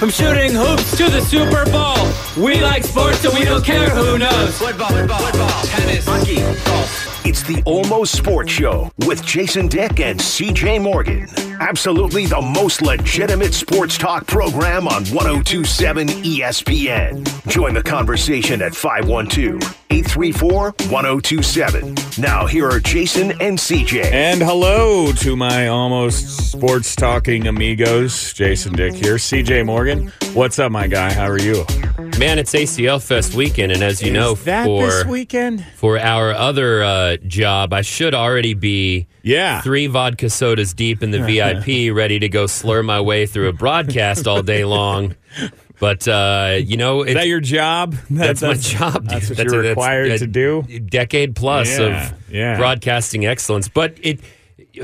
From shooting hoops to the Super Bowl. We like sports so we don't care who knows. Football, football, football, tennis, hockey, golf. It's the Almost Sports Show with Jason Dick and CJ Morgan. Absolutely the most legitimate sports talk program on 1027 ESPN. Join the conversation at 512 834 1027. Now, here are Jason and CJ. And hello to my almost sports talking amigos. Jason Dick here. CJ Morgan. What's up, my guy? How are you? Man, it's ACL Fest weekend, and as you know, Is that for this weekend? for our other uh, job, I should already be Yeah. three vodka sodas deep in the VIP, ready to go slur my way through a broadcast all day long. But uh, you know, Is that your job? that's, my job. That's what you're required to do. Decade plus Yeah, of yeah. broadcasting excellence, but it.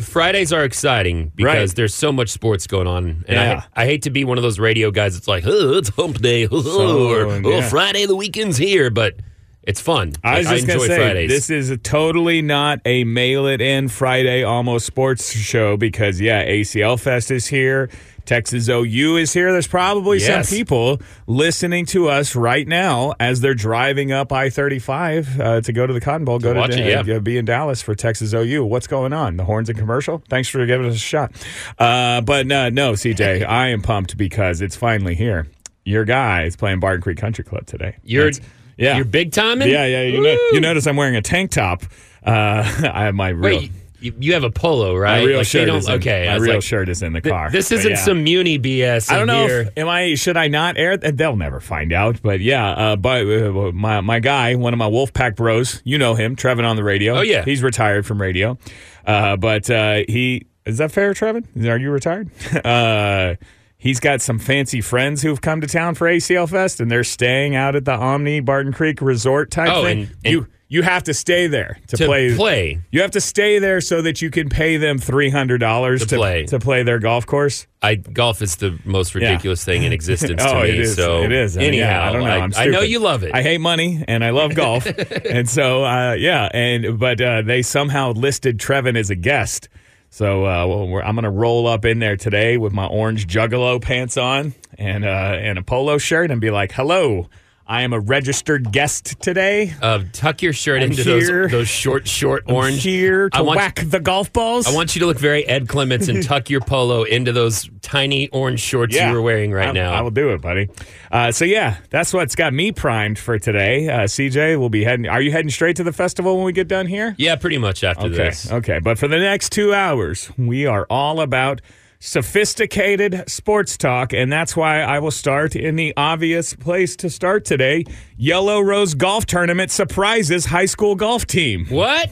Fridays are exciting because Right. there's so much sports going on, and Yeah. I, I hate to be one of those radio guys that's like, "Oh, it's Hump Day," or "Oh, yeah. Friday, the weekend's here," but it's fun. I was Like, just going to enjoy say, Fridays. this is a totally not a mail it in Friday almost sports show because, yeah, ACL Fest is here. Texas OU is here. There's probably Yes. some people listening to us right now as they're driving up I 35 uh, to go to the Cotton Bowl, go to, watch it, yeah. be in Dallas for Texas OU. What's going on? The horns and commercial? Thanks for giving us a shot. Uh, but no, no, CJ, I am pumped because it's finally here. Your guy is playing Barton Creek Country Club today. you're That's- yeah. you're big timing. Yeah, yeah. You, know, you notice I'm wearing a tank top. Uh, I have my real, Wait, you, you have a polo, right? my real Like, shirt. don't- is in, okay, my real like, shirt is in the th- car. This isn't yeah. some Muni BS. I don't know. If, am I? Should I not air? it? They'll never find out. But yeah. Uh, but uh, my my guy, one of my Wolfpack bros, you know him, Trevin on the radio. Oh, yeah. he's retired from radio. Uh, but uh, he is that fair, Trevin? Are you retired? uh, he's got some fancy friends who've come to town for ACL Fest, and they're staying out at the Omni Barton Creek Resort type Oh, thing. and- and- you you have to stay there to, to play. play. You have to stay there so that you can pay them three hundred dollars To to play. to play their golf course. I golf is the most ridiculous thing in existence to oh, me. it is. So it is. I mean, anyhow, yeah, I don't know. I, I know you love it. I hate money and I love golf, and so uh, yeah. And but uh, they somehow listed Trevin as a guest. So uh, well, we're, I'm going to roll up in there today with my orange Juggalo pants on and uh, and a polo shirt and be like, "Hello, I am a registered guest today. uh, tuck your shirt I'm into those those short, short I'm orange. here to I want- whack the golf balls. I want you to look very Ed Clements and tuck your polo into those tiny orange shorts you were wearing right I- now. I will do it, buddy. Uh, so yeah, that's what's got me primed for today. Uh, CJ will be heading. Are you heading straight to the festival when we get done here? yeah, pretty much after Okay. this. Okay. But for the next two hours, we are all about sophisticated sports talk. And that's why I will start in the obvious place to start today Yellow Rose Golf Tournament surprises high school golf team. What?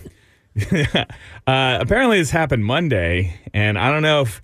Uh, apparently, this happened Monday. And I don't know if.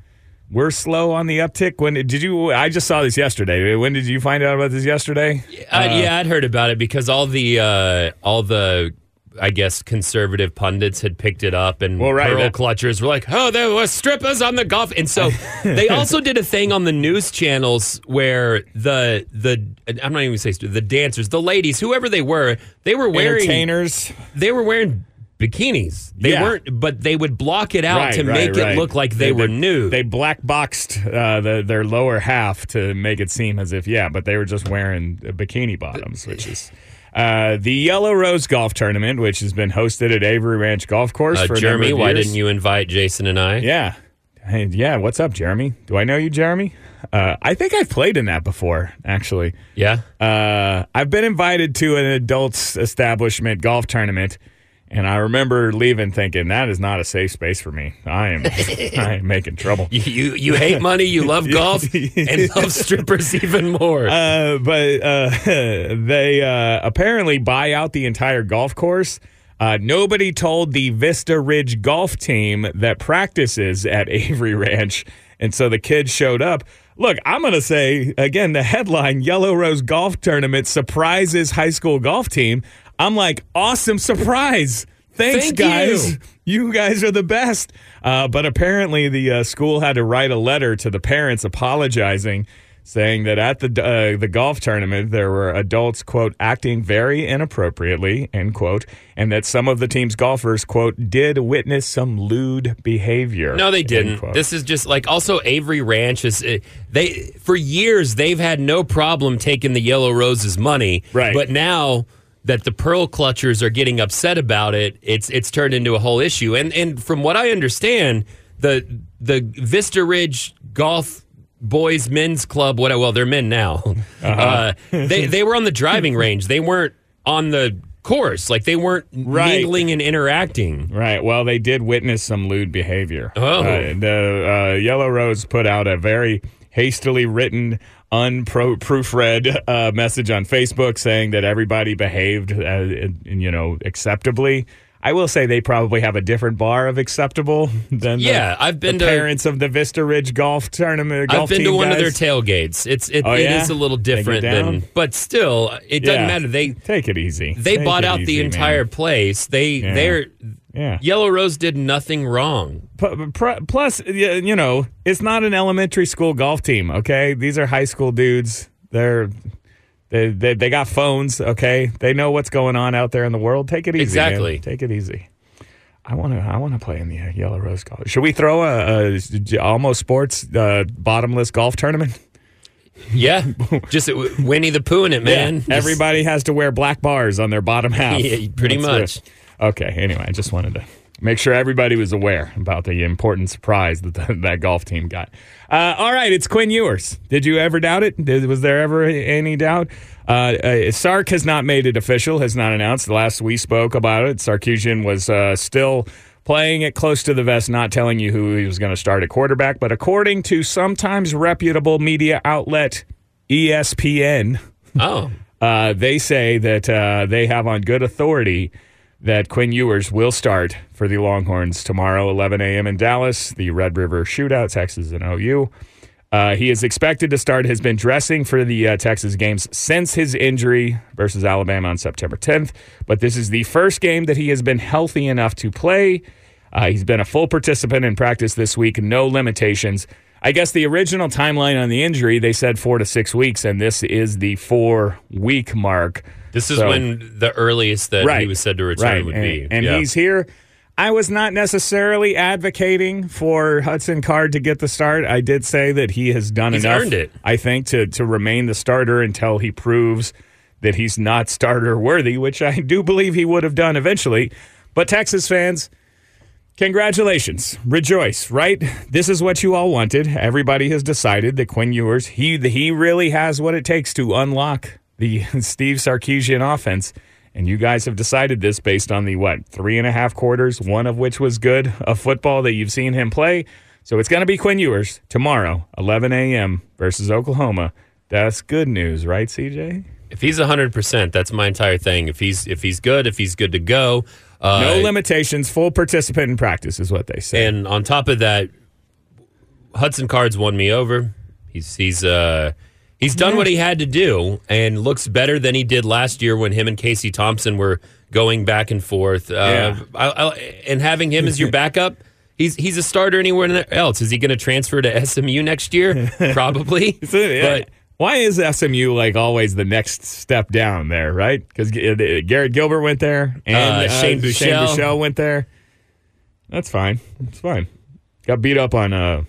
We're slow on the uptick. When did you? I just saw this yesterday. When did you find out about this yesterday? Uh, yeah, I'd heard about it because all the uh, all the I guess conservative pundits had picked it up, and Well, right, pearl that- clutchers were like, "Oh, there were strippers on the golf." And so they also did a thing on the news channels where the the I'm not even say the dancers, the ladies, whoever they were, they were wearing Entertainers. they were wearing bikinis. They Yeah. weren't, but they would block it out Right, to right, make it look like they, were nude. They black boxed uh, the, their lower half to make it seem as if yeah, but they were just wearing uh, bikini bottoms, which is. Uh, the Yellow Rose Golf Tournament, which has been hosted at Avery Ranch Golf Course uh, for a Jeremy, number of why didn't you invite Jason and I? Yeah, hey, yeah. What's up, Jeremy? Do I know you, Jeremy? Uh, I think I've played in that before, actually. Yeah? Uh, I've been invited to an adults establishment golf tournament, and I remember leaving thinking that is not a safe space for me. I am, I am making trouble. You, you you hate money, you love golf, and love strippers even more. Uh, but uh, they uh, apparently buy out the entire golf course. Uh, nobody told the Vista Ridge golf team that practices at Avery Ranch, and so the kids showed up. Look, I'm going to say again the headline Yellow Rose Golf Tournament surprises high school golf team. I'm like, awesome surprise. Thanks, Thank guys. you. You guys are the best. Uh, but apparently, the uh, school had to write a letter to the parents apologizing, saying that at the uh, the golf tournament there were adults quote acting very inappropriately end quote, and that some of the team's golfers quote did witness some lewd behavior. No, they didn't. This is just like also Avery Ranch is uh, they for years they've had no problem taking the Yellow Roses money, Right. But now that the Pearl Clutchers are getting upset about it, it's it's turned into a whole issue. And and from what I understand, the the Vista Ridge Golf Boys Men's Club, what well they're men now. Uh-huh. uh they they were on the driving range. They weren't on the course. Like they weren't Right. mingling and interacting. Right. Well, they did witness some lewd behavior. Oh. Uh, the uh, Yellow Rose put out a very hastily written, unproofread uh, message on Facebook saying that everybody behaved, uh, you know, acceptably. I will say they probably have a different bar of acceptable than the- Yeah, I've been the to- parents of the Vista Ridge golf tournament. Golf I've been to one of their tailgates. It's it, Oh, it yeah? is a little different than, but still, it doesn't Yeah. matter. They Take it easy. they Take bought out the easy, man. entire place. They Yeah. they're Yeah. Yellow Rose did nothing wrong. Pu- pr- Plus, you know, it's not an elementary school golf team. Okay, these are high school dudes. They're they they, they got phones. Okay, they know what's going on out there in the world. Take it easy. man. Exactly. Take it easy. I want to. I want to play in the uh, Yellow Rose Golf. Should we throw a almost sports uh, bottomless golf tournament? Yeah, just Winnie the Pooh in it, man. Just- Everybody has to wear black bars on their bottom half. Yeah, pretty That's much. it. Okay. Anyway, I just wanted to make sure everybody was aware about the important surprise that the, that golf team got. Uh, all right, it's Quinn Ewers. Did you ever doubt it? Did, was there ever any doubt? Uh, uh, Sark has not made it official. Has not announced. The last we spoke about it, Sarkisian was uh, still playing it close to the vest, not telling you who he was going to start at quarterback. But according to sometimes reputable media outlet ESPN, Oh, uh, they say that uh, they have on good authority that Quinn Ewers will start for the Longhorns tomorrow, 11 a.m. in Dallas, the Red River Shootout, Texas and OU. Uh, he is expected to start, has been dressing for the uh, Texas games since his injury versus Alabama on September 10th. But this is the first game that he has been healthy enough to play. Uh, he's been a full participant in practice this week, no limitations. I guess the original timeline on the injury, they said four to six weeks, and this is the four week mark. This is So- when the earliest that he was said to return right. would and, be. And Yeah. he's here. I was not necessarily advocating for Hudson Card to get the start. I did say that he has done He's enough. earned it. I think to to remain the starter until he proves that he's not starter worthy, which I do believe he would have done eventually. But Texas fans, congratulations, rejoice! Right, this is what you all wanted. Everybody has decided that Quinn Ewers he he really has what it takes to unlock the Steve Sarkisian offense. And you guys have decided this based on the what three and a half quarters, one of which was good of football that you've seen him play. So it's going to be Quinn Ewers tomorrow, 11 a.m. versus Oklahoma. That's good news, right, CJ? if he's hundred percent, that's my entire thing. If he's if he's good, if he's good to go, uh, No limitations, full participant in practice is what they say. And on top of that, Hudson Cards won me over. He's he's uh he's done what he had to do and looks better than he did last year when him and Casey Thompson were going back and forth. Uh, Yeah. I, I, and having him as your backup. He's, he's a starter anywhere else. Is he going to transfer to SMU next year? Probably. Yeah, But why is SMU like always the next step down there, right? Because Garrett Gilbert went there and Uh, Shane Shane Buechele. Buechele went there. That's fine. It's fine. Got beat up on uh,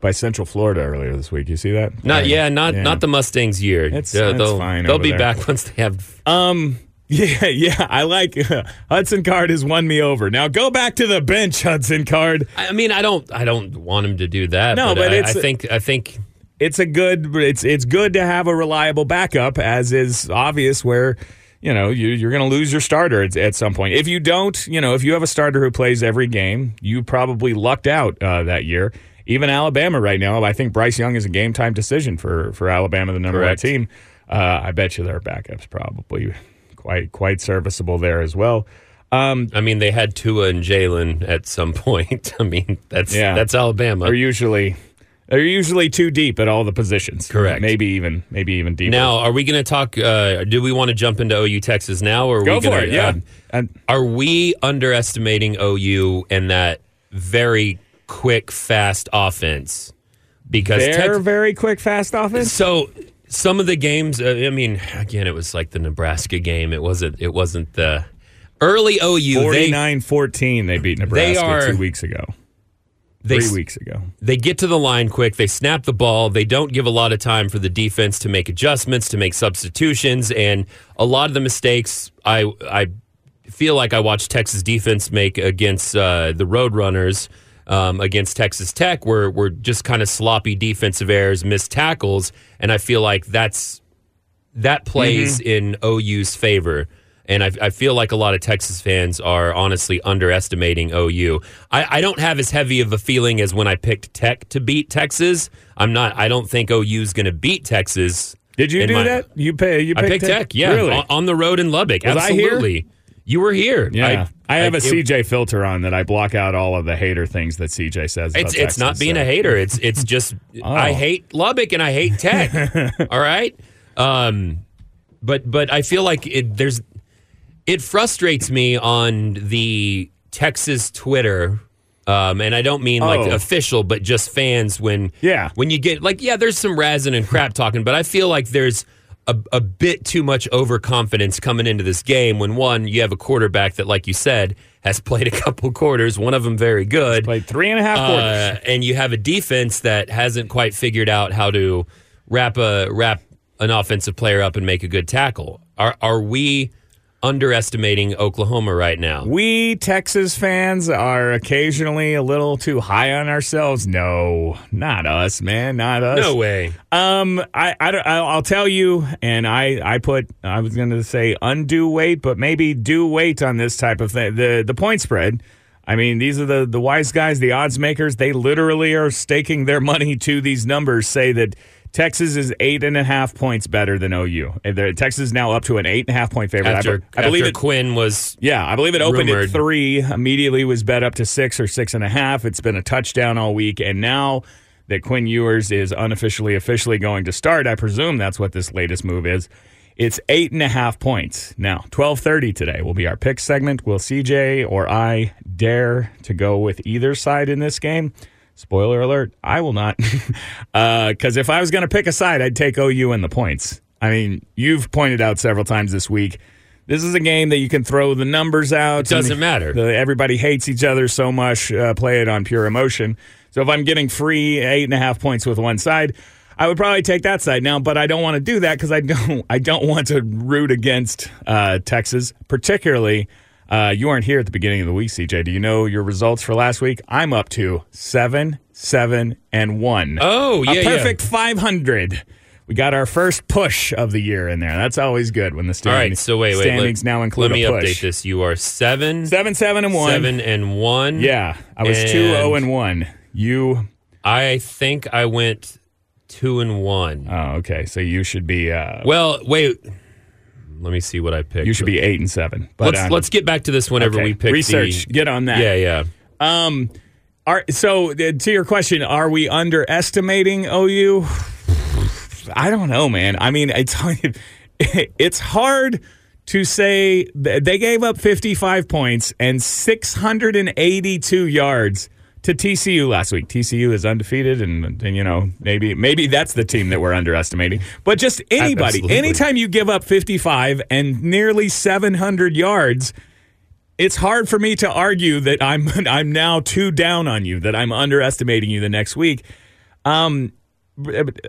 by Central Florida earlier this week. You see that? not yeah, not Yeah. not the Mustangs year. It's- Yeah, it's they'll, fine They'll be there. back once they have Um. Yeah, yeah. I like Hudson Card has won me over. Now go back to the bench, Hudson Card. I mean, I don't, I don't want him to do that. No, but I, it's- I think, I think it's a good it's it's good to have a reliable backup as is obvious where you know you, you're going to lose your starter at, at some point if you don't you know if you have a starter who plays every game you probably lucked out uh, that year even alabama right now i think bryce young is a game time decision for for alabama the number Correct. one team uh, i bet you their backups probably quite quite serviceable there as well um, I mean, they had Tua and Jalen at some point. I mean, that's Yeah. that's Alabama. they're usually they're usually too deep at all the positions Correct. maybe even maybe even deeper now, are we going to talk? Uh, do we want to jump into OU Texas now, or are go we gonna, for it yeah um, and are we underestimating OU and that very quick, fast offense? because They're Tex- very quick, fast offense. so some of the games. Uh, I mean, again, it was like the Nebraska game. It wasn't. It wasn't the early OU. They 49-14 they beat Nebraska are- two weeks ago. they Three weeks ago. they get to the line quick. They snap the ball. They don't give a lot of time for the defense to make adjustments, to make substitutions, and a lot of the mistakes I I feel like I watched Texas defense make against uh, the Roadrunners. Um, against Texas Tech, were were just kind of sloppy defensive errors, missed tackles, and I feel like that's that plays in OU's favor. And I, I feel like a lot of Texas fans are honestly underestimating OU. I, I don't have as heavy of a feeling as when I picked Tech to beat Texas. I'm not. I don't think OU's going to beat Texas. Did you do my- that? You pay. You I picked Tech. Yeah, Really? on, on the road in Lubbock. Was? Absolutely. You were here. yeah. I, have a it- CJ filter on that I block out all of the hater things that CJ says. About It's it's not being so. a hater. It's it's just Oh. I hate Lubbock and I hate Tech. all right, um, but but I feel like it, there's it frustrates me on the Texas Twitter. Um, and I don't mean like Oh. official, but just fans when Yeah. when you get like yeah, there's some razzing and crap talking, but I feel like there's a, a bit too much overconfidence coming into this game when one you have a quarterback that like you said has played a couple quarters, one of them very good, Played three and a half quarters. uh, and you have a defense that hasn't quite figured out how to wrap a wrap an offensive player up and make a good tackle. Are are we underestimating Oklahoma right now? We Texas fans are occasionally a little too high on ourselves. No, not us, man, not us. No way. Um, I, I don't- I'll I'll tell you, and I, I put, I was going to say undue weight, but maybe due weight on this type of thing. The the point spread. I mean, these are the the wise guys, the odds makers. They literally are staking their money to these numbers. Say that Texas is eight and a half points better than OU. Texas is now up to an eight and a half point favorite. I After, be- I, believe after it. Quinn was Yeah, I believe it opened Rumored. at three. Immediately was bet up to six or six and a half. It's been a touchdown all week, and now that Quinn Ewers is unofficially officially going to start, I presume that's what this latest move is. It's eight and a half points. Now, twelve thirty today will be our pick segment. Will CJ or I dare to go with either side in this game? Spoiler alert: I will not, because if I was going to pick a side, I'd take OU in the points. I mean, you've pointed out several times this week. This is a game that you can throw the numbers out. It doesn't and matter. the- everybody hates each other so much. Uh, play it on pure emotion. So if I'm getting free eight and a half points with one side, I would probably take that side now. But I don't want to do that because I don't. I don't want to root against uh, Texas, particularly. Uh, you weren't here at the beginning of the week, CJ. Do you know your results for last week? I'm up to seven, seven, and one. Oh, yeah, a yeah. perfect five hundred. We got our first push of the year in there. That's always good when the all standings, right. So wait, wait. standings let, now include Let me update this. You are seven, Seven, seven, and one. seven, and one. Yeah, I was And- two zero and one. You, I think I went two and one. oh, okay. So you should be. Uh, well, wait. Let me see what I picked. you should be eight and seven. But Let's um, let's get back to this whenever okay. we pick research. The, Get on that. yeah, yeah. Um. Are so uh, to your question? Are we underestimating OU? I don't know, man. I mean, it's it's hard to say they gave up 55 points and 682 yards to TCU last week. TCU is undefeated, and, and you know maybe maybe that's the team that we're underestimating. But just anybody, Absolutely. anytime you give up 55 and nearly 700 yards, it's hard for me to argue that I'm I'm now too down on you, that I'm underestimating you the next week. Um,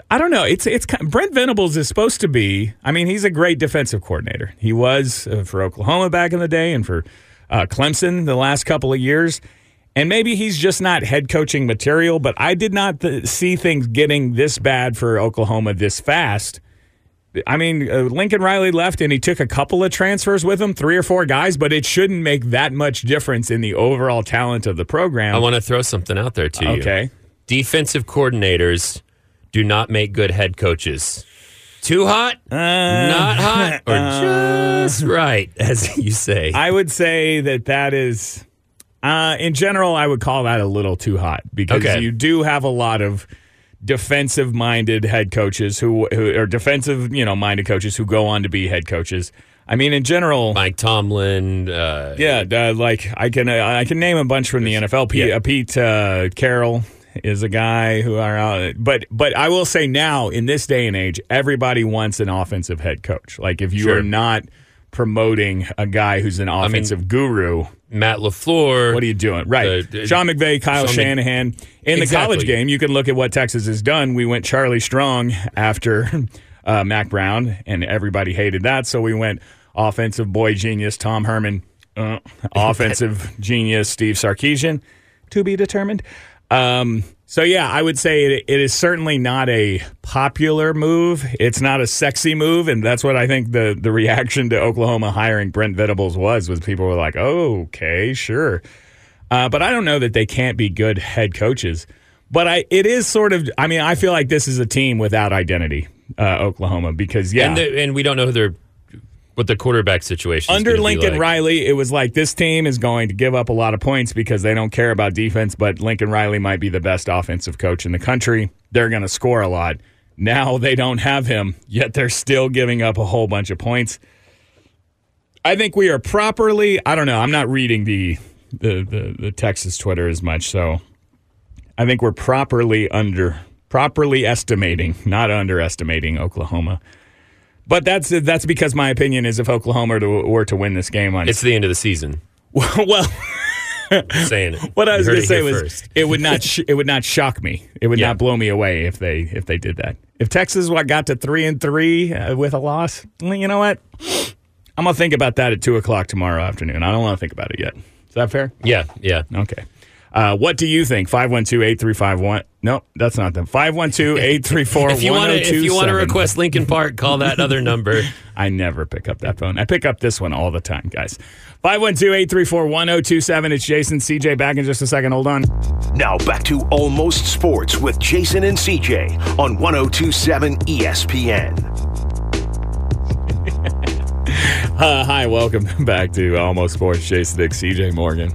I don't know. It's it's Brent Venables is supposed to be. I mean, he's a great defensive coordinator. He was uh, for Oklahoma back in the day, and for uh, Clemson the last couple of years. And maybe he's just not head coaching material. But I did not th- see things getting this bad for Oklahoma this fast. I mean, uh, Lincoln Riley left and he took a couple of transfers with him, three or four guys, but it shouldn't make that much difference in the overall talent of the program. I want to throw something out there to you. Okay. Defensive coordinators do not make good head coaches. Too hot, Uh, not hot, or just right, as you say. I would say that that is, uh, in general, I would call that a little too hot because Okay. you do have a lot of defensive minded head coaches who, who are defensive, you know, minded coaches who go on to be head coaches. I mean, in general, Mike Tomlin. Uh, Yeah, uh, like I can uh, I can name a bunch from the NFL. Pete, Yeah. uh, Pete uh, Carroll is a guy who are out. But but I will say now in this day and age, everybody wants an offensive head coach. Like if you Sure. are not promoting a guy who's an offensive guru, Matt Lafleur. what are you doing? Right. Uh, Sean McVay, Kyle Shanahan. In the Exactly. college game, you can look at what Texas has done. We went Charlie Strong after uh, Mack Brown, and everybody hated that. So we went offensive boy genius Tom Herman, uh, offensive genius Steve Sarkisian, to be determined. Um, so yeah, I would say it, it is certainly not a popular move. It's not a sexy move, and that's what I think the the reaction to Oklahoma hiring Brent Venables was. Was people were like, "Oh, okay, sure," uh, but I don't know that they can't be good head coaches. But I, it is sort of. I mean, I feel like this is a team without identity, uh, Oklahoma, because yeah, and, the, and we don't know who their what the quarterback situation under Lincoln like. Riley, it was like this team is going to give up a lot of points because they don't care about defense, but Lincoln Riley might be the best offensive coach in the country. They're going to score a lot. Now they don't have him, yet they're still giving up a whole bunch of points. I think we are properly, I don't know, I'm not reading the the, the, the Texas Twitter as much, so I think we're properly under properly estimating, not underestimating Oklahoma. But that's that's because my opinion is if Oklahoma were to, were to win this game on It's the end of the season. well, saying it. what I was going to say was first. it would not sh- it would not shock me. It would Yeah. not blow me away if they if they did that. If Texas what got to three and three uh, with a loss, you know what? I'm gonna think about that at two o'clock tomorrow afternoon. I don't want to think about it yet. Is that fair? Yeah, yeah. Okay. Uh, what do you think? 512-8351. No, that's not them. 512-834-1027. If you want to, if you want to request Linkin Park, call that other number. I never pick up that phone. I pick up this one all the time, guys. 512-834-1027. It's Jason CJ back in just a second. Hold on. Now back to Almost Sports with Jason and CJ on 1027 ESPN. Uh, hi, welcome back to Almost Sports. Jason Dick, CJ Morgan.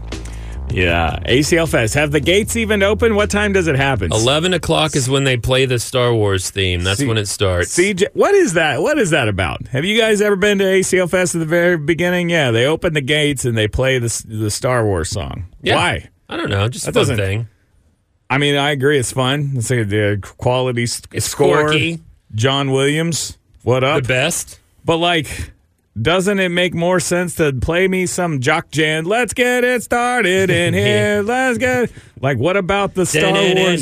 Yeah, ACL Fest. Have the gates even open? What time does it happen? Eleven o'clock is when they play the Star Wars theme. That's See- when it starts. CJ, what is that? What is that about? Have you guys ever been to ACL Fest at the very beginning? Yeah, they open the gates and they play the the Star Wars song. Yeah. Why? I don't know. Just That a fun doesn't- thing. I mean, I agree. It's fun. It's like the quality It's score. quirky. John Williams, what up? The best. But like, doesn't it make more sense to play me some Jock Jam? Let's get it started in here. Let's get like. What about the Star Wars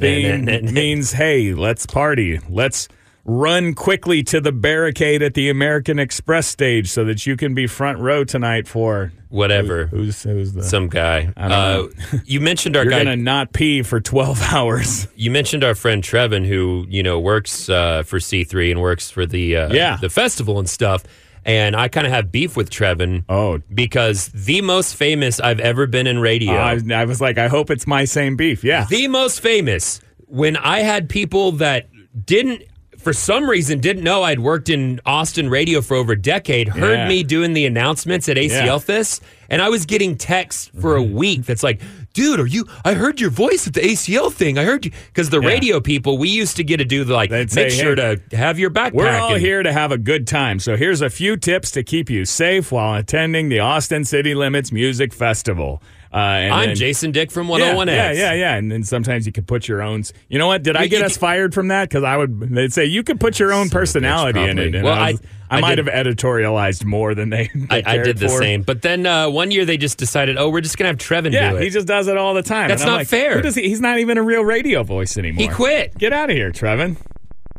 theme means? Hey, let's party. Let's run quickly to the barricade at the American Express stage so that you can be front row tonight for Whatever. who's who's the. Some guy. I don't Uh, you mentioned our you're guy. gonna not pee for twelve hours. You mentioned our friend Trevin, who you know works uh, for C three and works for the uh, Yeah. the festival and stuff. And I kind of have beef with Trevin. Oh. because the most famous I've ever been in radio. I, I was like, I hope it's my same beef. Yeah. the most famous when I had people that didn't for some reason didn't know I'd worked in Austin radio for over a decade heard Yeah. me doing the announcements at ACL Yeah. Fest and I was getting texts for a mm-hmm. week that's like dude are you I heard your voice at the ACL thing I heard you because the Yeah. radio people we used to get to do the like They'd make say, sure "Hey, to have your backpack We're all and- here to have a good time. So here's a few tips to keep you safe while attending the Austin City Limits Music Festival. Uh, and I'm then- Jason Dick from 101X yeah, yeah, yeah. And then sometimes you could put your own. You know what? Did I get us fired from that? Because I would. They'd say you could put your own Son of a bitch, personality in it. And Well, I, was- I- I might did- have editorialized more than they. they I, I did the for. same but then uh, one year they just decided oh we're just gonna have Trevin Yeah, do it he just does it all the time. That's And I'm not like, fair. Who does he, he's not even a real radio voice anymore. He quit. Get out of here, Trevin.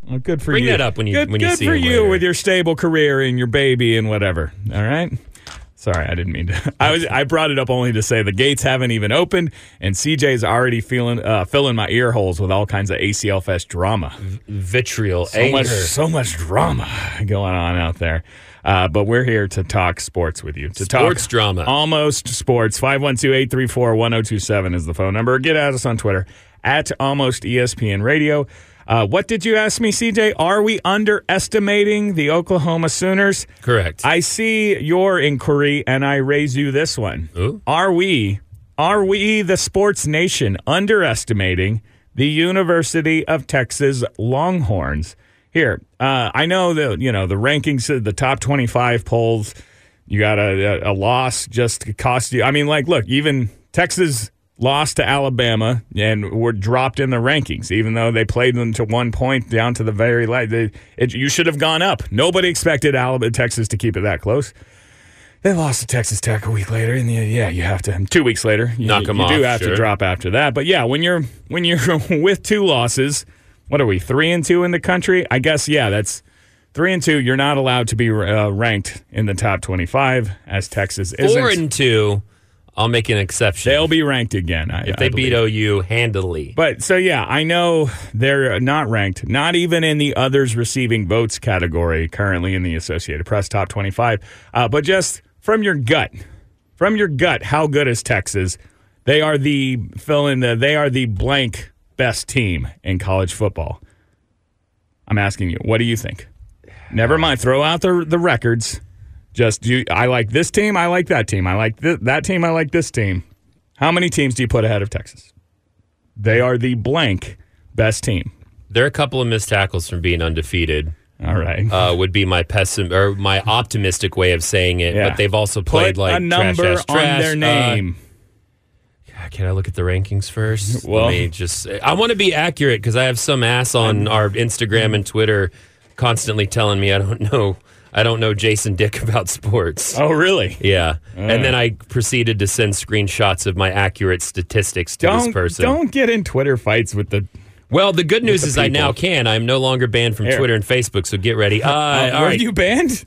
Well, good for Bring you. Bring that up when you- good, when you see. good for you later. with your stable career and your baby and whatever. All right. Sorry, I didn't mean to. I was I brought it up only to say the gates haven't even opened, and CJ's already feeling uh, filling my ear holes with all kinds of ACL Fest drama. vitriol So anger much, so much drama going on out there. Uh, but we're here to talk sports with you. To Sports talk drama. Almost sports. 512-834-1027 is the phone number. Get at us on Twitter at almost ESPN Radio. Uh, what did you ask me, CJ? Are we underestimating the Oklahoma Sooners? correct I see your inquiry and I raise you this one. Ooh. Are we are we the sports nation underestimating the University of Texas Longhorns? Here, uh, I know the you know the rankings, uh, the top twenty-five polls. You got a, a, a loss just cost you. I mean, like, look, even Texas lost to Alabama and were dropped in the rankings, even though they played them to one point down to the very last. They, it, you should have gone up. Nobody expected Alabama, Texas to keep it that close. They lost to Texas Tech a week later, and yeah, you have to. Two weeks later, you, Knock 'em you do off, have to drop after that. But yeah, when you're when you're with two losses, what are we three and two in the country? I guess yeah, that's three and two. You're not allowed to be uh, ranked in the top twenty-five as Texas isn't. Four and two, I'll make an exception. They'll be ranked again. I, if they beat. OU handily. But so yeah, I know they're not ranked, not even in the others receiving votes category currently in the Associated Press top 25. Uh, but just from your gut, from your gut, how good is Texas? They are the fill in the they are the blank best team in college football. I'm asking you, what do you think? Never mind, throw out the the records. Just do you, I like this team, I like that team, I like th- that team, I like this team. How many teams do you put ahead of Texas? They are the blank best team. They're a couple of missed tackles from being undefeated. All right. Uh, would be my pessim or my optimistic way of saying it. Yeah. But they've also Put played like a number trash, ass, trash. on their Uh, name. Can I look at the rankings first? Well- Let me just. I want to be accurate because I have some ass on our Instagram and Twitter constantly telling me I don't know. I don't know Jason Dick about sports. oh, really? Yeah, and then I proceeded to send screenshots of my accurate statistics to this Don't person. don't get in Twitter fights with the. Well, the good news the is I now can. I'm no longer banned from Here. Twitter and Facebook, so get ready. Uh, all were right, you banned?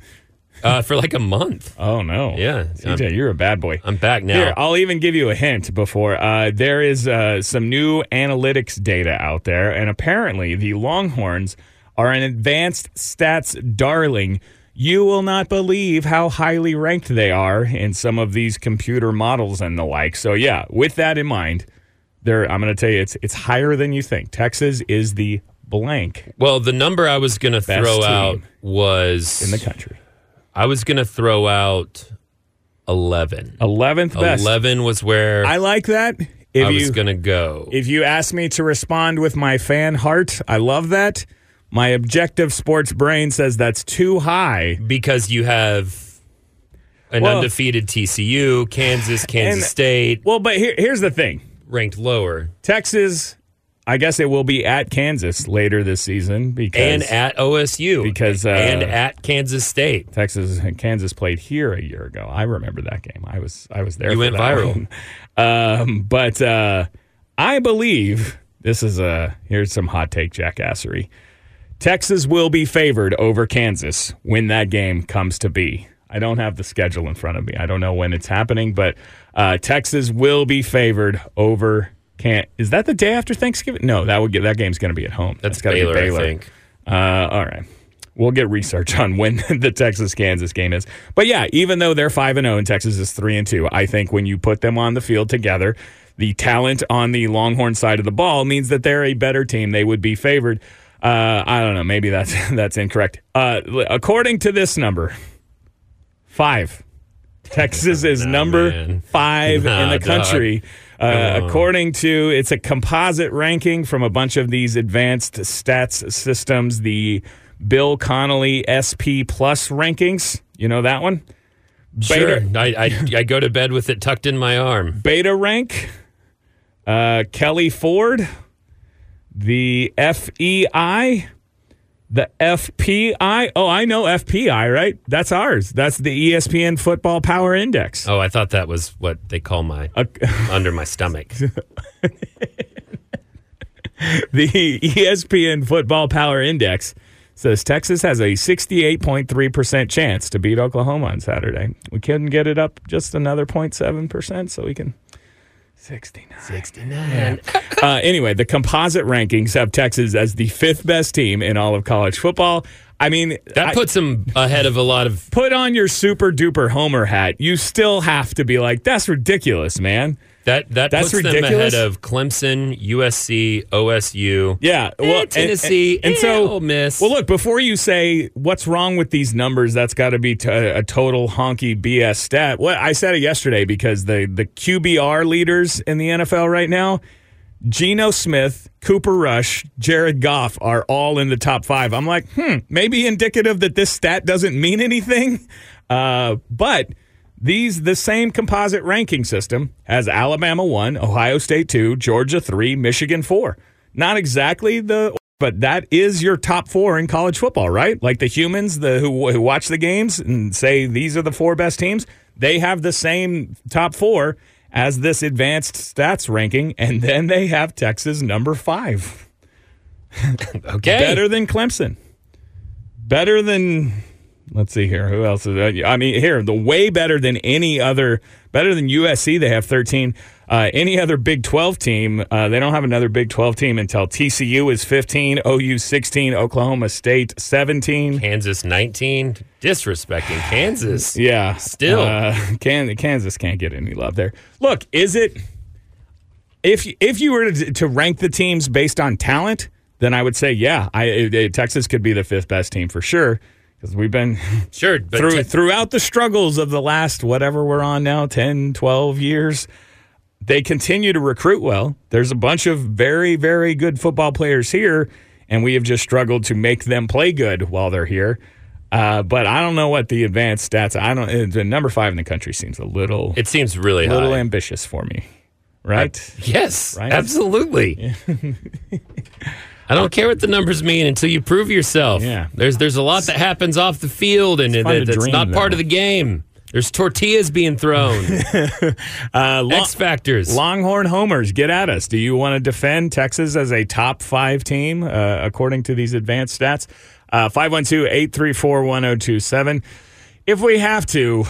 uh, for like a month. Oh no. Yeah, CJ, you're a bad boy. I'm back now. Here, I'll even give you a hint before. Uh, there is uh, some new analytics data out there, and apparently the Longhorns are an advanced stats darling. You will not believe how highly ranked they are in some of these computer models and the like. So, yeah, with that in mind, there I'm going to tell you it's it's higher than you think. Texas is the blank Well, the number I was going to throw out was in the country. I was going to throw out 11. 11th best. 11 was where I like that. If I was going to go. If you ask me to respond with my fan heart, I love that. My objective sports brain says that's too high. because you have an Well- undefeated TCU, Kansas, Kansas And- State Well, but here, here's the thing ranked lower, Texas, I guess it will be at Kansas later this season because and at OSU, because, uh, and at Kansas State. Texas and Kansas played here a year ago. I remember that game. I was I was there. You went viral. Um, but uh, I believe this is a here's some hot take jackassery. Texas will be favored over Kansas when that game comes to be. I don't have the schedule in front of me. I don't know when it's happening, but uh, Texas will be favored over. Can is that the day after Thanksgiving? No, that would get that game's going to be at home. That's gotta be Baylor, I think. uh, all right. We'll get research on when the Texas Kansas game is. But yeah, even though they're 5 and 0 and Texas is 3 and 2, I think when you put them on the field together, the talent on the Longhorn side of the ball means that they're a better team. They would be favored. Uh, I don't know. Maybe that's that's incorrect. Uh, according to this number, five. Texas is number man. five in the country. Uh, according to it's a composite ranking from a bunch of these advanced stats systems, the Bill Connolly SP Plus rankings. You know that one? Sure, I, I I go to bed with it tucked in my arm. beta rank. Uh, Kelley Ford, the FEI, the FPI. Oh, I know FPI, right? That's ours. That's the ESPN Football Power Index. Oh, I thought that was what they call my Uh, under my stomach. the ESPN Football Power Index says Texas has a 68.3% chance to beat Oklahoma on Saturday. We couldn't get it up just another 0.7%, so we can 69. 69. Uh, anyway, the composite rankings have Texas as the fifth best team in all of college football. I mean, That I- puts them ahead of a lot of. put on your super duper homer hat. You still have to be like, that's ridiculous, man. That that That's puts them ahead of Clemson, USC, OSU. Yeah, Eh, well, and- Tennessee, and, and eh, so Ole Miss. Well, look, before you say what's wrong with these numbers, that's got to be t- a total honky BS stat. What I said it yesterday because the the QBR leaders in the NFL right now, Geno Smith, Cooper Rush, Jared Goff are all in the top five. I'm like, hmm, maybe indicative that this stat doesn't mean anything. Uh, but These the same composite ranking system has Alabama 1, Ohio State 2, Georgia 3, Michigan 4. Not exactly the but that is your top 4 in college football, right? Like the humans the who, who watch the games and say these are the four best teams, they have the same top 4 as this advanced stats ranking and then they have Texas number 5. Okay. Better than Clemson. Better than let's see here. Who else is that? I mean, here, the way better than any other, better than USC. They have 13. Uh, any other Big 12 team, uh, they don't have another Big 12 team until TCU is 15, OU 16, Oklahoma State 17. Kansas 19. Disrespecting Kansas. Yeah. Still. Uh, Kan- Kansas can't get any love there. Look, is it, if, if you were to, to rank the teams based on talent, then I would say, yeah, I, Texas could be the fifth best team for sure. Because we've been Sure. Through, te- throughout the struggles of the last whatever we're on now 10 12 years they continue to recruit well there's a bunch of very very good football players here and we have just struggled to make them play good while they're here uh, but I don't know what the advanced stats. I don't. uh, The number five in the country seems a little, it seems really a little high. ambitious for me, right? Yes, Right? absolutely. I don't care what the numbers mean until you prove yourself. Yeah. There's there's a lot that happens off the field and fun it, dream, not part of the game. There's tortillas being thrown. Uh, Lo- X factors. Longhorn homers, get at us. Do you want to defend Texas as a top five team uh, according to these advanced stats? Uh, 512 834 1027. If we have to,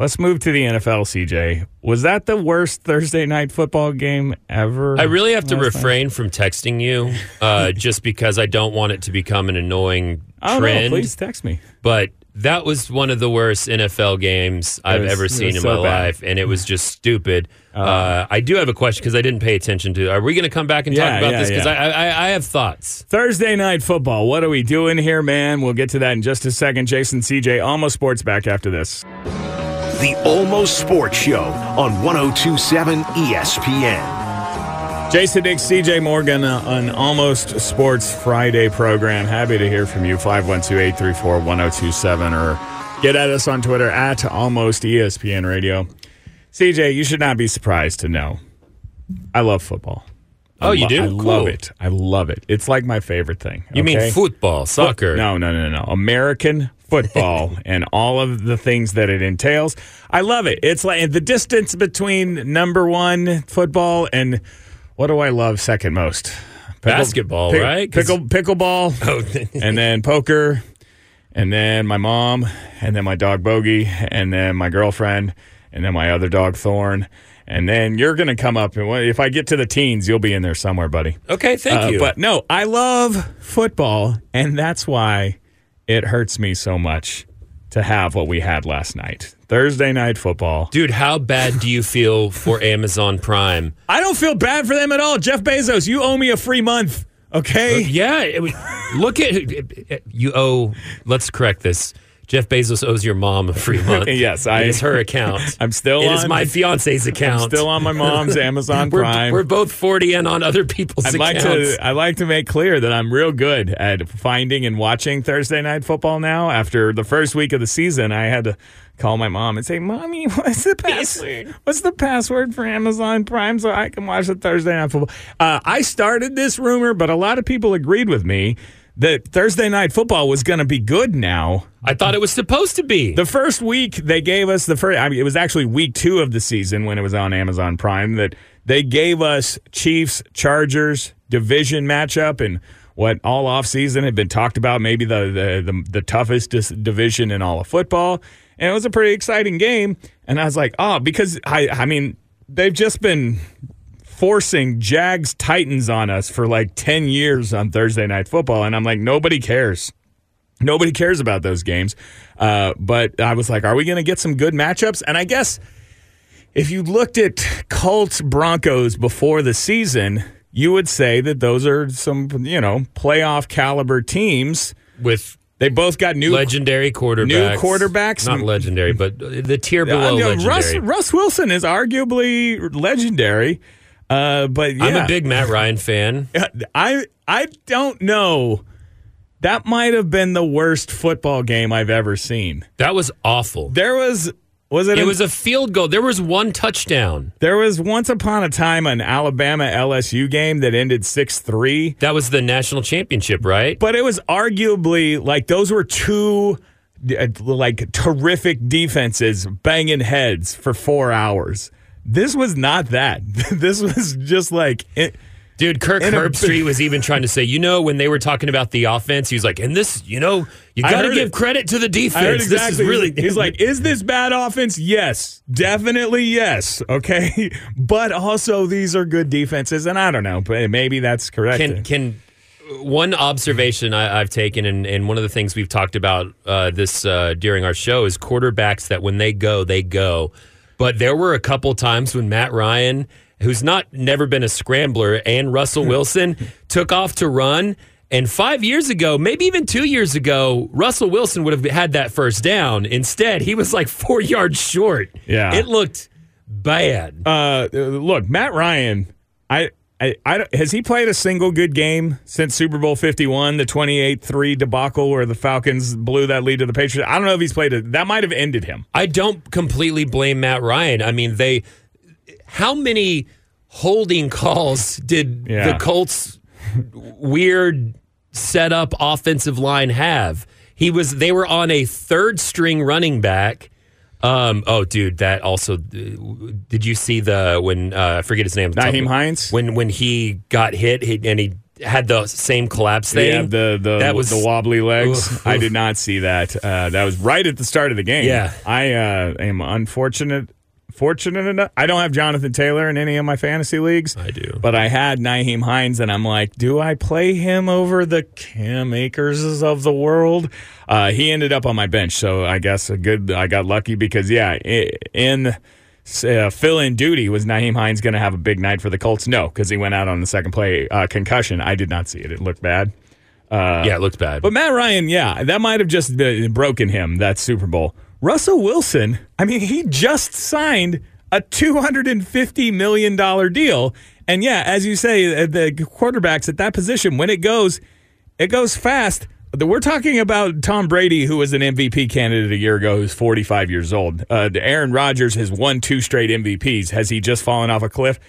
let's move to the NFL, CJ. Was that the worst Thursday night football game ever? I really have to last night? refrain from texting you uh, just because I don't want it to become an annoying Oh, trend. no, please text me. But that was one of the worst NFL games I've was- ever seen in so my bad. life, and it was just stupid. Uh, I do have a question because I didn't pay attention to. Are we going to come back and Yeah, talk about yeah, this? Because yeah. I, I, I have thoughts. Thursday night football. What are we doing here, man? We'll get to that in just a second. Jason, CJ, almost sports back after this. The Almost Sports Show on 1027 ESPN. Jason Dick, CJ Morgan uh, on Almost Sports Friday program. Happy to hear from you. 512 834 1027 or get at us on Twitter at Almost ESPN Radio. CJ, you should not be surprised to know I love football. Oh, you do? I Cool. love it. I love it. It's like my favorite thing. You okay? mean football, soccer? No, no, no, no. American football and all of the things that it entails. I love it. It's like the distance between number one football and what do I love second most? Pickle- Basketball, pick- right? Pickle, pickleball, Oh, and then poker, and then my mom, and then my dog Bogey, and then my girlfriend, and then my other dog Thorn. And then you're going to come up, and if I get to the teens, you'll be in there somewhere, buddy. okay, thank Uh, you. But no, I love football, and that's why it hurts me so much to have what we had last night. Thursday night football. Dude, how bad do you feel for Amazon Prime? I don't feel bad for them at all. Jeff Bezos, you owe me a free month, okay? Yeah, it, was- look at you owe. Let's correct this. Jeff Bezos owes your mom a free month. Yes, I- It is her account. I'm still It is on- my fiance's account. Still on my mom's Amazon we're, Prime. we're both forty and on other people's I'd like accounts. to. I like to make clear that I'm real good at finding and watching Thursday night football now. After the first week of the season, I had to call my mom and say, "Mommy, what's the password? What's the password for Amazon Prime so I can watch the Thursday night football?" Uh, I started this rumor, but a lot of people agreed with me that Thursday night football was going to be good now. I thought it was supposed to be. The first week they gave us the first. I mean, it was actually week two of the season when it was on Amazon Prime that they gave us Chiefs Chargers division matchup and what all off season had been talked about. Maybe the the the, the toughest dis- division in all of football, and it was a pretty exciting game. And I was like, oh, because I I mean they've just been forcing Jags Titans on us for like 10 years on Thursday night football and I'm like nobody cares. Nobody cares about those games. Uh, but I was like, are we going to get some good matchups? And I guess if you looked at Colts Broncos before the season, you would say that those are some, you know, playoff caliber teams. with They both got new legendary quarterbacks. New quarterbacks. Not legendary, but the tier Uh, below you know, legendary. Russ, Russ Wilson is arguably legendary. Uh, but yeah. I'm a big Matt Ryan fan. I I don't know. That might have been the worst football game I've ever seen. That was awful. There was Was it? It a- was a field goal. There was one touchdown. There was once upon a time an Alabama LSU game that ended six three. That was the national championship, right? But it was arguably like those were two uh, like terrific defenses banging heads for four hours. This was not that. this was just like it, Dude, Kirk In a- Herbstreit was even trying to say, you know, when they were talking about the offense, he was like, and this, you know, you got to give it. credit to the defense. Heard This exactly. is really. He's like, is this bad offense? Yes, definitely yes. Okay, but also these are good defenses, and I don't know, but maybe that's correct. can can one observation I, I've taken, and, and one of the things we've talked about uh, this uh, during our show is quarterbacks that when they go, they go. But there were a couple times when Matt Ryan, who's not never been a scrambler, and Russell Wilson took off to run. And five years ago, maybe even two years ago, Russell Wilson would have had that first down. Instead, he was like four yards short. Yeah. It looked bad. uh, look, Matt Ryan, I. I, I, has he played a single good game since Super Bowl 51, the 28 3 debacle where the Falcons blew that lead to the Patriots? I don't know if he's played it. That might have ended him. I don't completely blame Matt Ryan. I mean, they how many holding calls did Yeah. the Colts weird setup offensive line have? He was they were on a third string running back. Um, oh, dude, that also. Did you see the when uh, I forget his name? Nyheim Hines? when when he got hit he, and he had the same collapse thing. Yeah, the the that was the wobbly legs. Oof, I oof. did not see that. Uh, that was right at the start of the game. Yeah. I uh, am unfortunate. Fortunate enough, I don't have Jonathan Taylor in any of my fantasy leagues. I do. but I had Nyheim Hines, and I'm like, do I play him over the Cam Akers of the world? Uh, he ended up on my bench, so I guess a good. I got lucky because yeah, in uh, fill-in duty was Nyheim Hines going to have a big night for the Colts? No, because he went out on the second play uh, concussion. I did not see it; it looked bad. yeah, it looked bad. But Matt Ryan, yeah, that might have just broken him that Super Bowl. Russell Wilson, I mean, he just signed a $250 million deal. And yeah, as you say, uh, the quarterbacks at that position, when it goes, it goes fast. We're talking about Tom Brady, who was an MVP candidate a year ago, who's 45 years old. Uh, Aaron Rodgers has won two straight MVPs. Has he just fallen off a cliff?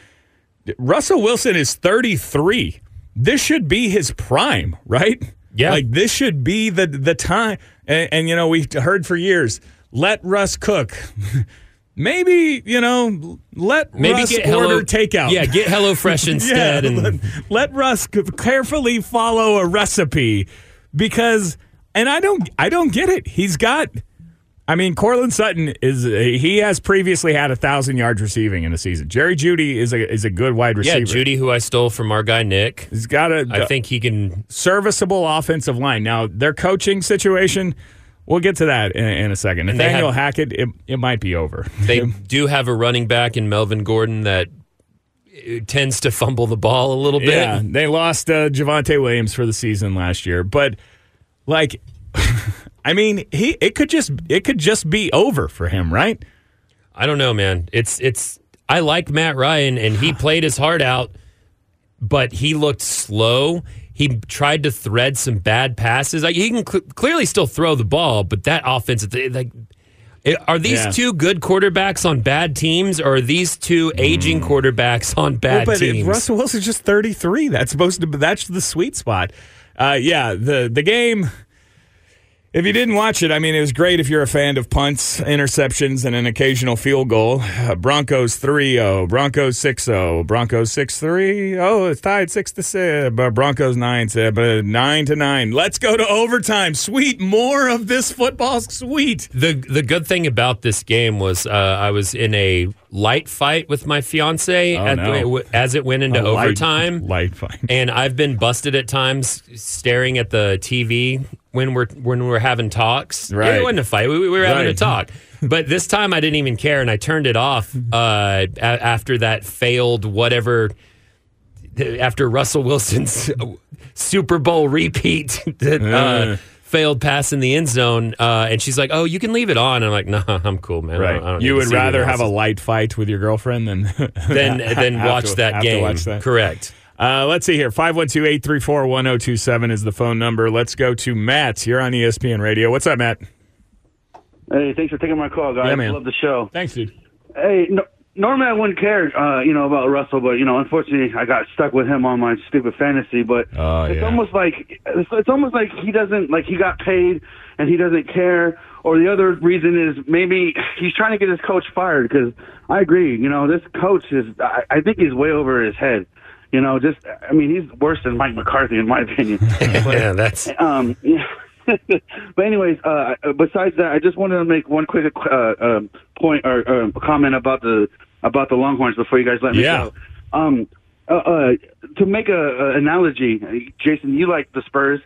Russell Wilson is 33. This should be his prime, right? Yeah. Like this should be the the time. And, and you know, we've heard for years, let Russ cook. Maybe, you know, let Maybe Russ get order Hello takeout. Yeah, get HelloFresh instead. Yeah, and let, let Russ carefully follow a recipe because and I don't I don't get it. He's got I mean, Courtland Sutton is he has previously had a thousand yards receiving in a season. Jerry Jeudy is a is a good wide receiver. yeah, Jeudy, who I stole from our guy Nick. He's got a I think he can. serviceable offensive line. Now, their coaching situation, we'll get to that in, in a second. And Nathaniel have- Hackett, it, it might be over. They do have a running back in Melvin Gordon that uh, tends to fumble the ball a little bit. Yeah, they lost uh, Javonte Williams for the season last year, but like, I mean, he it could just it could just be over for him, right? I don't know, man. It's it's. I like Matt Ryan, and he played his heart out, but he looked slow. He tried to thread some bad passes. Like he can cl- clearly still throw the ball, but that offense, like, are these Yeah. two good quarterbacks on bad teams, or are these two aging quarterbacks on bad Well, but teams? Russell Wilson's just thirty three. That's supposed to be that's the sweet spot. Uh, yeah, the the game. If you didn't watch it, I mean, it was great if you're a fan of punts, interceptions, and an occasional field goal. Uh, Broncos 3 0, Broncos 6 0, Broncos 6 3. Oh, it's tied 6 to 6. But Broncos 9 to, but 9 to 9. Let's go to overtime. Sweet. More of this football. Sweet. The the good thing about this game was uh, I was in a light fight with my fiance Oh, no. as it went into A light- overtime. Light fight. and I've been busted at times staring at the TV when we're when we're having talks. Right. It wasn't a fight. We, we were having a talk. But this time I didn't even care, and I turned it off uh, a- after that failed whatever. After Russell Wilson's Super Bowl repeat that uh, failed pass in the end zone, uh, and she's like, "Oh, you can leave it on." I'm like, "No, I'm cool, man. I don't- I don't you would rather have a light fight with your girlfriend than than than watch that have to game. Correct. Uh, let's see here. 512 834 1027 is the phone number. Let's go to Matt. You're on ESPN Radio. What's up, Matt? Hey, thanks for taking my call, guys. Yeah, man. Love the show. Thanks, dude. Hey, no, normally I wouldn't care, uh, you know, about Russell, but you know, unfortunately, I got stuck with him on my stupid fantasy. But Oh, it's yeah. almost like it's, it's almost like he doesn't like he got paid and he doesn't care. Or the other reason is maybe he's trying to get his coach fired because I agree. You know, this coach is I, I think he's way over his head. You know, just I mean, he's worse than Mike McCarthy in my opinion. yeah, that's Um, yeah. but anyways, uh, besides that, I just wanted to make one quick uh, um point or uh, comment about the about the Longhorns before you guys let me Yeah. go. Um, uh, uh, to make a, a analogy, Jason, you like the Spurs.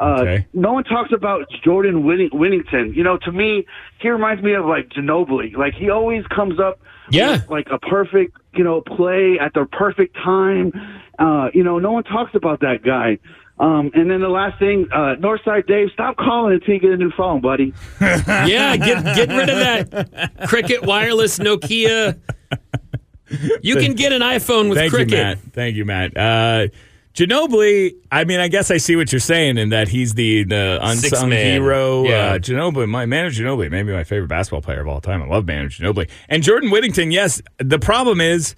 Uh, Okay. No one talks about Jordan Winning- Winnington. You know, to me, he reminds me of like Ginobili. Like he always comes up, Yeah. with, like a perfect, you know, play at the perfect time. Uh, you know, no one talks about that guy. Um, and then the last thing, uh, Northside Dave, stop calling until you get a new phone, buddy. yeah. Get get rid of that Cricket wireless Nokia. You can get an iPhone with cricket. Thank Cricket. you, Matt. Thank you, Matt. Uh, Ginobili, I mean, I guess I see what you're saying in that he's the, the unsung hero. Yeah. Uh, Ginobili, my Manu Ginobili, maybe my favorite basketball player of all time. I love Manu Ginobili. And Jordan Whittington, yes, the problem is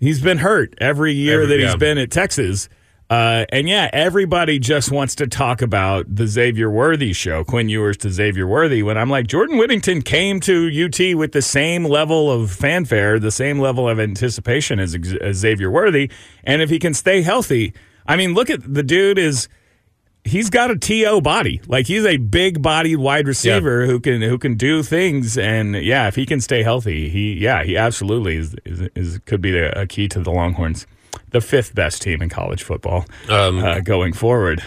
he's been hurt every year Every- that he's yeah. been at Texas. Uh, and yeah, everybody just wants to talk about the Xavier Worthy show, Quinn Ewers to Xavier Worthy. When I'm like, Jordan Whittington came to UT with the same level of fanfare, the same level of anticipation as, as Xavier Worthy. And if he can stay healthy, I mean, look at the dude is he's got a TO body. Like he's a big bodied wide receiver who can who can do things and yeah, if he can stay healthy, he yeah, he absolutely is is, is could be the, a key to the Longhorns. The fifth best team in college football Um, uh, going forward.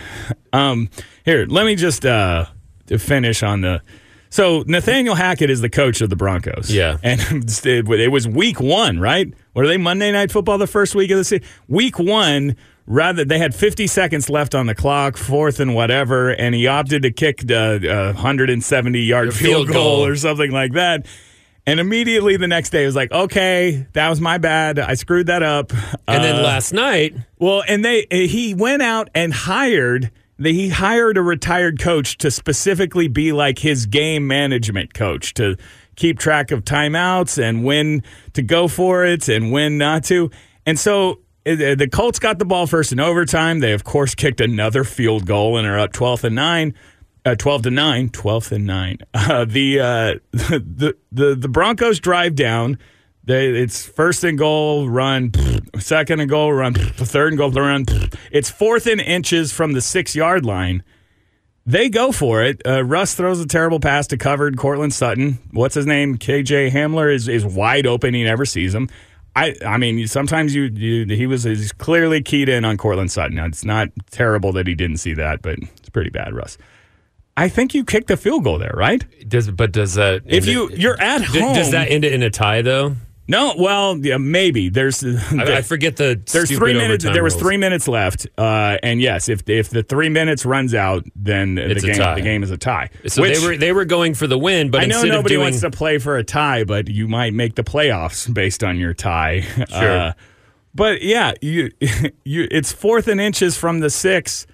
Um, here, let me just uh, finish on the. So Nathaniel Hackett is the coach of the Broncos. Yeah. and it was week one, right? What are they Monday Night Football the first week of the season? Week one. Rather, they had 50 seconds left on the clock, fourth and whatever, and he opted to kick the uh, 170 yard field, field goal goal. or something like that. And immediately the next day, it was like, okay, that was my bad. I screwed that up. And then Uh, last night, well, and they he went out and hired he hired a retired coach to specifically be like his game management coach to keep track of timeouts and when to go for it and when not to. And so uh, the Colts got the ball first in overtime. They of course kicked another field goal and are up 12th and 9. Uh, 12 to 9, 12th and 9. Uh, the, uh, the the the Broncos drive down. They, it's first and goal, run. Second and goal, run. Third and goal, run. It's fourth and inches from the six yard line. They go for it. Uh, Russ throws a terrible pass to covered Courtland Sutton. What's his name? KJ Hamler is, is wide open. He never sees him. I, I mean, sometimes you, you he was he's clearly keyed in on Courtland Sutton. Now, it's not terrible that he didn't see that, but it's pretty bad, Russ. I think you kicked the field goal there, right? does but does that If you it- you're at d- home, does that end it in a tie though? No? Well, yeah, maybe there's. I, I forget the There's three minutes. There was rules. three minutes left, uh, and yes, if if the three minutes runs out, then It's the game the game is a tie. So Which- they were they were going for the win, but I know instead nobody of doing wants to play for a tie, but you might make the playoffs based on your tie. Sure. but yeah, you you it's fourth and inches from the six.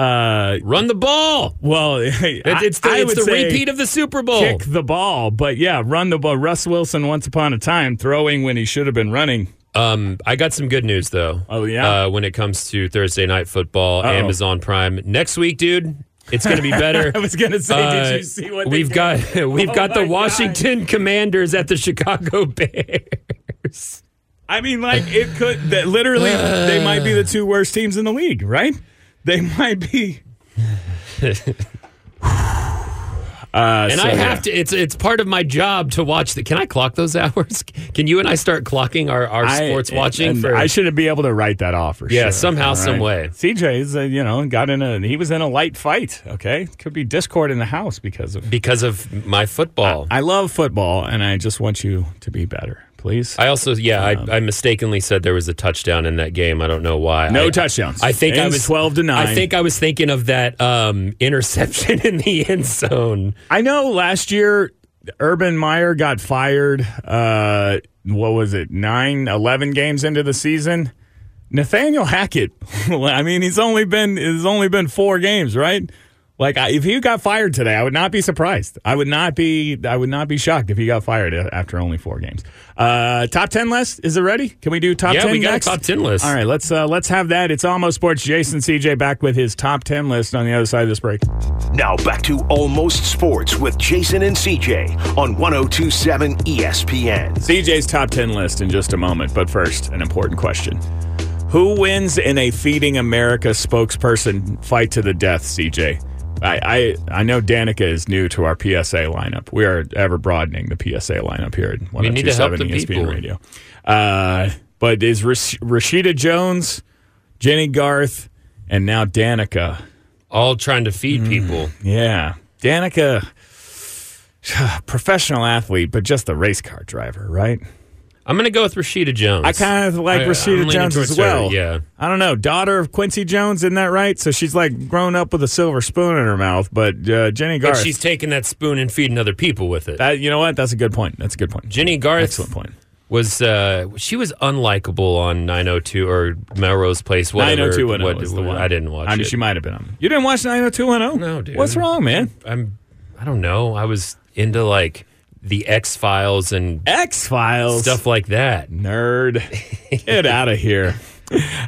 Uh, run the ball, well, It- it's the, I it's the repeat of the Super Bowl. kick the ball, but yeah, run the ball. Russ Wilson, once upon a time, throwing when he should have been running. Um, I got some good news though. Oh, yeah? uh, when it comes to Thursday night football, Uh-oh. Amazon Prime next week, dude. It's going to be better. I was gonna say, Uh, did you see what we've got? We've Oh got the my God. Washington Commanders at the Chicago Bears. I mean, like it could that literally they might be the two worst teams in the league, right? They might be. Uh, And so, I yeah. have to. It's it's part of my job to watch the. Can I clock those hours? Can you and I start clocking our, our I- sports watching? For I shouldn't be able to write that off for sure. Yeah, sure. somehow, All some way. CJ's, uh, you know, got in a. He was in a light fight. Okay, could be discord in the house because of. because of my football. I love football, and I just want you to be better, please. I also, yeah, I, I mistakenly said there was a touchdown in that game. I don't know why. No I- touchdowns. I think I was 12 to 9. I think I was thinking of that um, interception in the end zone. I know last year Urban Meyer got fired. Uh, what was it? Nine, 11 games into the season. Nathaniel Hackett. I mean, he's only been it's only been four games, right? Like if he got fired today, I would not be surprised. I would not be. I would not be shocked if he got fired after only four games. Uh, top ten list is it ready? Can we do top Yeah, ten? we got a top 10 list. All right, let's uh, let's have that. It's almost sports. Jason CJ back with his top ten list on the other side of this break. Now back to Almost Sports with Jason and CJ on 1027 ESPN. CJ's top 10 list in just a moment, but first, an important question. Who wins in a Feeding America spokesperson fight to the death, CJ? I, I, I know Danica is new to our PSA lineup. We are ever broadening the PSA lineup here at We need 1027 ESPN people. Radio. Uh, but is Rash- Rashida Jones, Jennie Garth, and now Danica All trying to Mm. feed people. yeah. Danica, professional athlete, but just a race car driver, right? I'm going to go with Rashida Jones. I kind of like I- I'm Rashida Jones as her, well. yeah. I don't know. Daughter of Quincy Jones, isn't that right? So she's like grown up with a silver spoon in her mouth, but uh, Jennie But Garth. she's taking that spoon and feeding other people with it. that, you know what? That's a good point. That's a good point. Jennie Garth Excellent point. was uh, she was unlikable on 902 or Melrose Place. Whatever. 90210 what- was the one. I didn't watch I mean, it. she might have been on. You didn't watch 90210? No, dude. What's wrong, man? I'm. I don't know. I was into like the X Files and X Files. stuff like that. Nerd. Get out of here.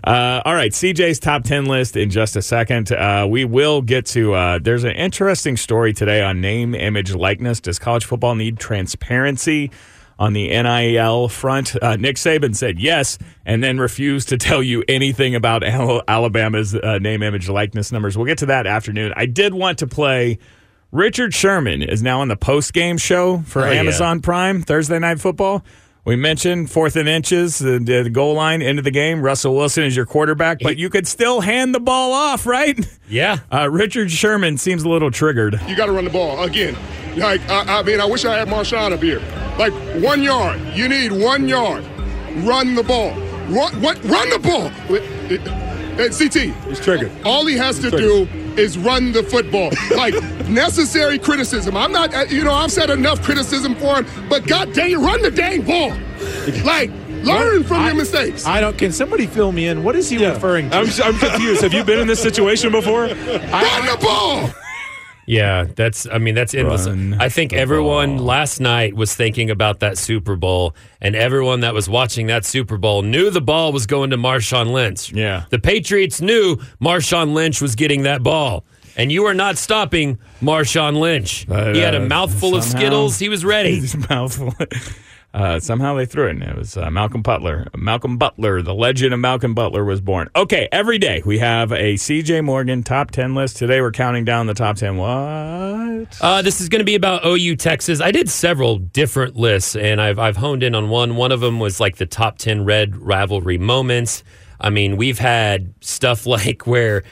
Uh, all right, CJ's top 10 list in just a second. Uh, we will get to, uh, there's an interesting story today on name, image, likeness. Does college football need transparency on the NIL front? Uh, Nick Saban said yes, and then refused to tell you anything about Alabama's uh, name, image, likeness numbers. We'll get to that afternoon. I did want to play. Richard Sherman is now on the post game show for Oh, yeah. Amazon Prime Thursday Night Football. We mentioned fourth and inches, the, the goal line, end of the game. Russell Wilson is your quarterback, but you could still hand the ball off, right? Yeah. Uh, Richard Sherman seems a little triggered. You got to run the ball again. Like I, I mean, I wish I had Marshawn up here. Like one yard. You need one yard. Run the ball. Run what? Run the ball. It- it- uh, CT. He's triggered. All he has to do is run the football. Like necessary criticism. I'm not. uh, You know, I've said enough criticism for him. But God dang, it, run the dang ball. Like learn from your mistakes. I don't. Can somebody fill me in? What is he referring to? I'm, I'm confused. Have you been in this situation before? run the ball. Yeah, that's. I mean, that's endless. Run I think everyone ball. last night was thinking about that Super Bowl, and everyone that was watching that Super Bowl knew the ball was going to Marshawn Lynch. Yeah. the Patriots knew Marshawn Lynch was getting that ball, and you are not stopping Marshawn Lynch. But, he had a uh, mouthful of Skittles. He was ready. Mouthful. Uh, somehow they threw it, and it was uh, Malcolm Butler. Malcolm Butler, the legend of Malcolm Butler, was born. Okay, every day we have a CJ Morgan top 10 list. Today we're counting down the top 10. What? Uh, this is going to be about OU Texas. I did several different lists, and I've I've honed in on one. One of them was like the top ten red rivalry moments. I mean, we've had stuff like where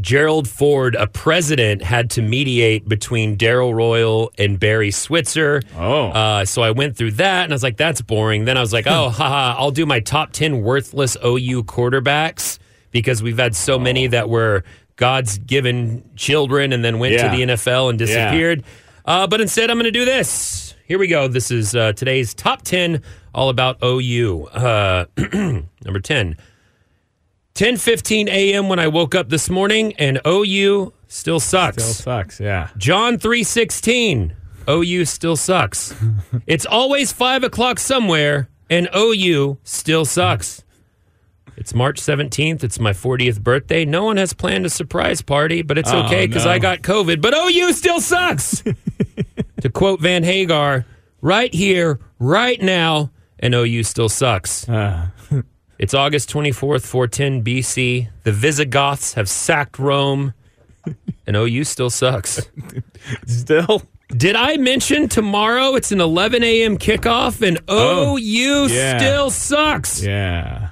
Gerald Ford, a president, had to mediate between Darrell Royal and Barry Switzer. Oh. uh, so I went through that, and I was like, "That's boring." Then I was like, "Oh, haha! I'll do my top ten worthless OU quarterbacks." Because we've had so many that were God's given children and then went Yeah. to the NFL and disappeared. Uh, but instead, I'm going to do this. Here we go. This is uh, today's top 10, all about OU. Uh, number 10. 10:15 a.m. when I woke up this morning, and OU still sucks. Still sucks, yeah. John 3:16. OU still sucks. it's always five o'clock somewhere, and OU still sucks. It's March 17th. It's my 40th birthday. No one has planned a surprise party, but it's Oh, okay because no. I got COVID. But OU still sucks. to quote Van Hagar, right here, right now, and OU still sucks. Uh, It's August 24th, 410 BC. The Visigoths have sacked Rome, and OU still sucks. still? Did I mention tomorrow it's an 11 a.m. kickoff and Oh, OU yeah. still sucks? Yeah.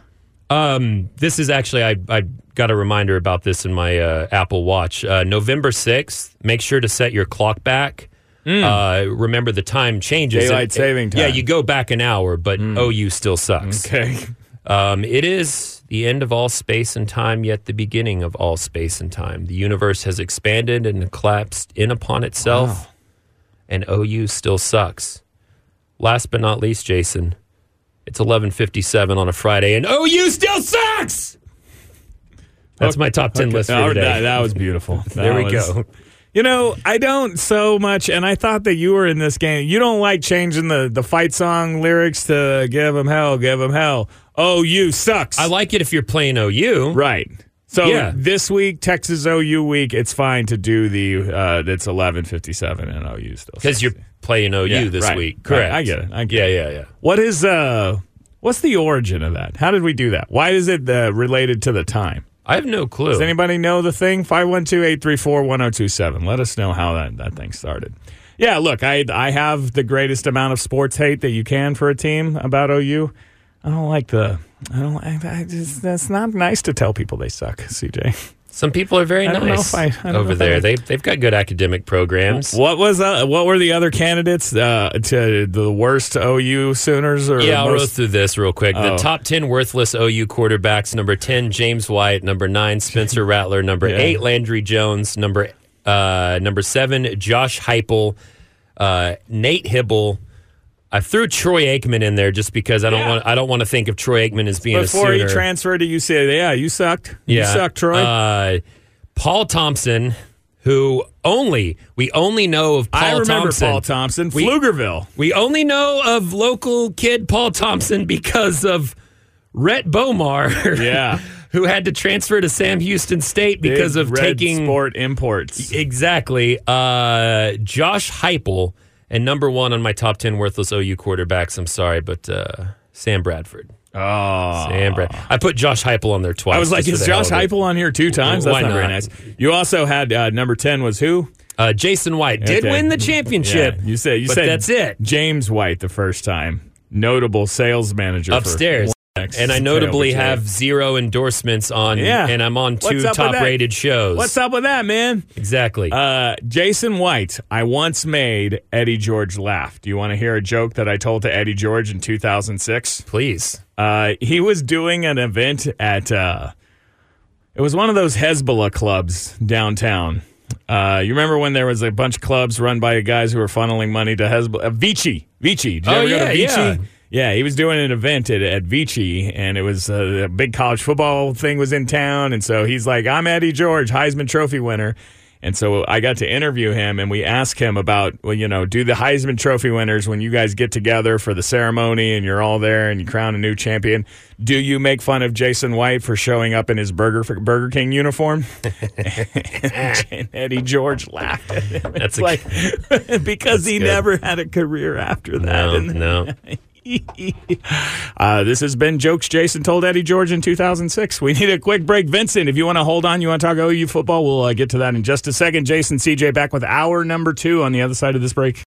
Um, this is actually I, I got a reminder about this in my uh, Apple Watch. Uh, November 6th, make sure to set your clock back. Uh, remember the time changes. Daylight And- saving Yeah, time. Hmm. you go back an hour, but OU still sucks. Okay. Um, it is the end of all space and time, yet the beginning of all space and time. The universe has expanded and collapsed in upon itself, and OU still sucks. Last but not least, Jason, it's eleven fifty-seven on a Friday, and OU still sucks. That's my top ten list for today. That, that was beautiful. There That we was- go. You know, I don't so much, and I thought that you were in this game. You don't like changing the, the fight song lyrics to give them hell, give them hell. You sucks. I like it if you're playing OU. right. So Yeah. this week, Texas OU week, it's fine to do the uh, that's eleven fifty seven and OU still Because you're playing OU Yeah, this right, week. Correct. I get it. I get yeah, it. yeah, yeah. What is uh, what's the origin of that? How did we do that? Why is it uh, related to the time? I have no clue. Does anybody know the thing? 512-834-1027. Let us know how that, that thing started. Yeah, look, I I have the greatest amount of sports hate that you can for a team about OU. I don't like the I don't I, I just that's not nice to tell people they suck, CJ. Some people are very I nice I- I over there. They they've got good academic programs. What was uh, what were the other candidates uh, to the worst OU Sooners or Yeah, I'll roll through this real quick. The Oh. top 10 worthless OU quarterbacks number 10, James White. Number 9, Spencer Rattler. Number Yeah. 8, Landry Jones. Number uh, number 7, Josh Heupel. Uh, Nate Hybl. I threw Troy Aikman in there just because I don't Yeah. want I don't want to think of Troy Aikman as being before he transferred to UCLA. Yeah, you sucked. yeah. You sucked, Troy. Uh, Paul Thompson, who only we only know of Paul I remember Thompson. Paul Thompson, We- Pflugerville. We only know of local kid Paul Thompson because of Rhett Bomar, Yeah. who had to transfer to Sam Houston State because Big of taking sport imports. exactly uh, Josh Heupel and number one on my top ten worthless OU quarterbacks. I'm sorry, but uh, Sam Bradford. Oh, Sam Brad. I put Josh Heupel on there twice. I was like, is for the hell Josh. Heupel on here two times? Why That's not, very nice. You also had uh, number ten was who? Uh, Jason White did Okay. win the championship. Yeah, you said you said that's it. James White the first time, notable sales manager upstairs. X And I notably have zero endorsements on, Yeah. and I'm on two top rated shows. What's up with that, man? Exactly. Uh, Jason White, I once made Eddie George laugh. Do you want to hear a joke that I told to Eddie George in 2006? Please. Uh, he was doing an event at, uh, it was one of those Hezbollah clubs downtown. Uh, you remember when there was a bunch of clubs run by guys who were funneling money to Hezbollah? Uh, Vici. Vici. Did you Oh, ever go to yeah, Vici? yeah. Yeah, he was doing an event at, at Vici, and it was uh, a big college football thing was in town, and so he's like, "I'm Eddie George, Heisman Trophy winner." And so I got to interview him, and we asked him about, well, you know, do the Heisman Trophy winners when you guys get together for the ceremony and you're all there and you crown a new champion? Do you make fun of Jason White for showing up in his Burger Burger King uniform? and Eddie George laughed at him. That's It's a- like because he good. never had a career after that. No, no. uh, this has been jokes Jason told Eddie George in 2006. We need a quick break. Vincent, if you want to hold on, you want to talk OU football, we'll uh, get to that in just a second. Jason CJ back with hour number two on the other side of this break.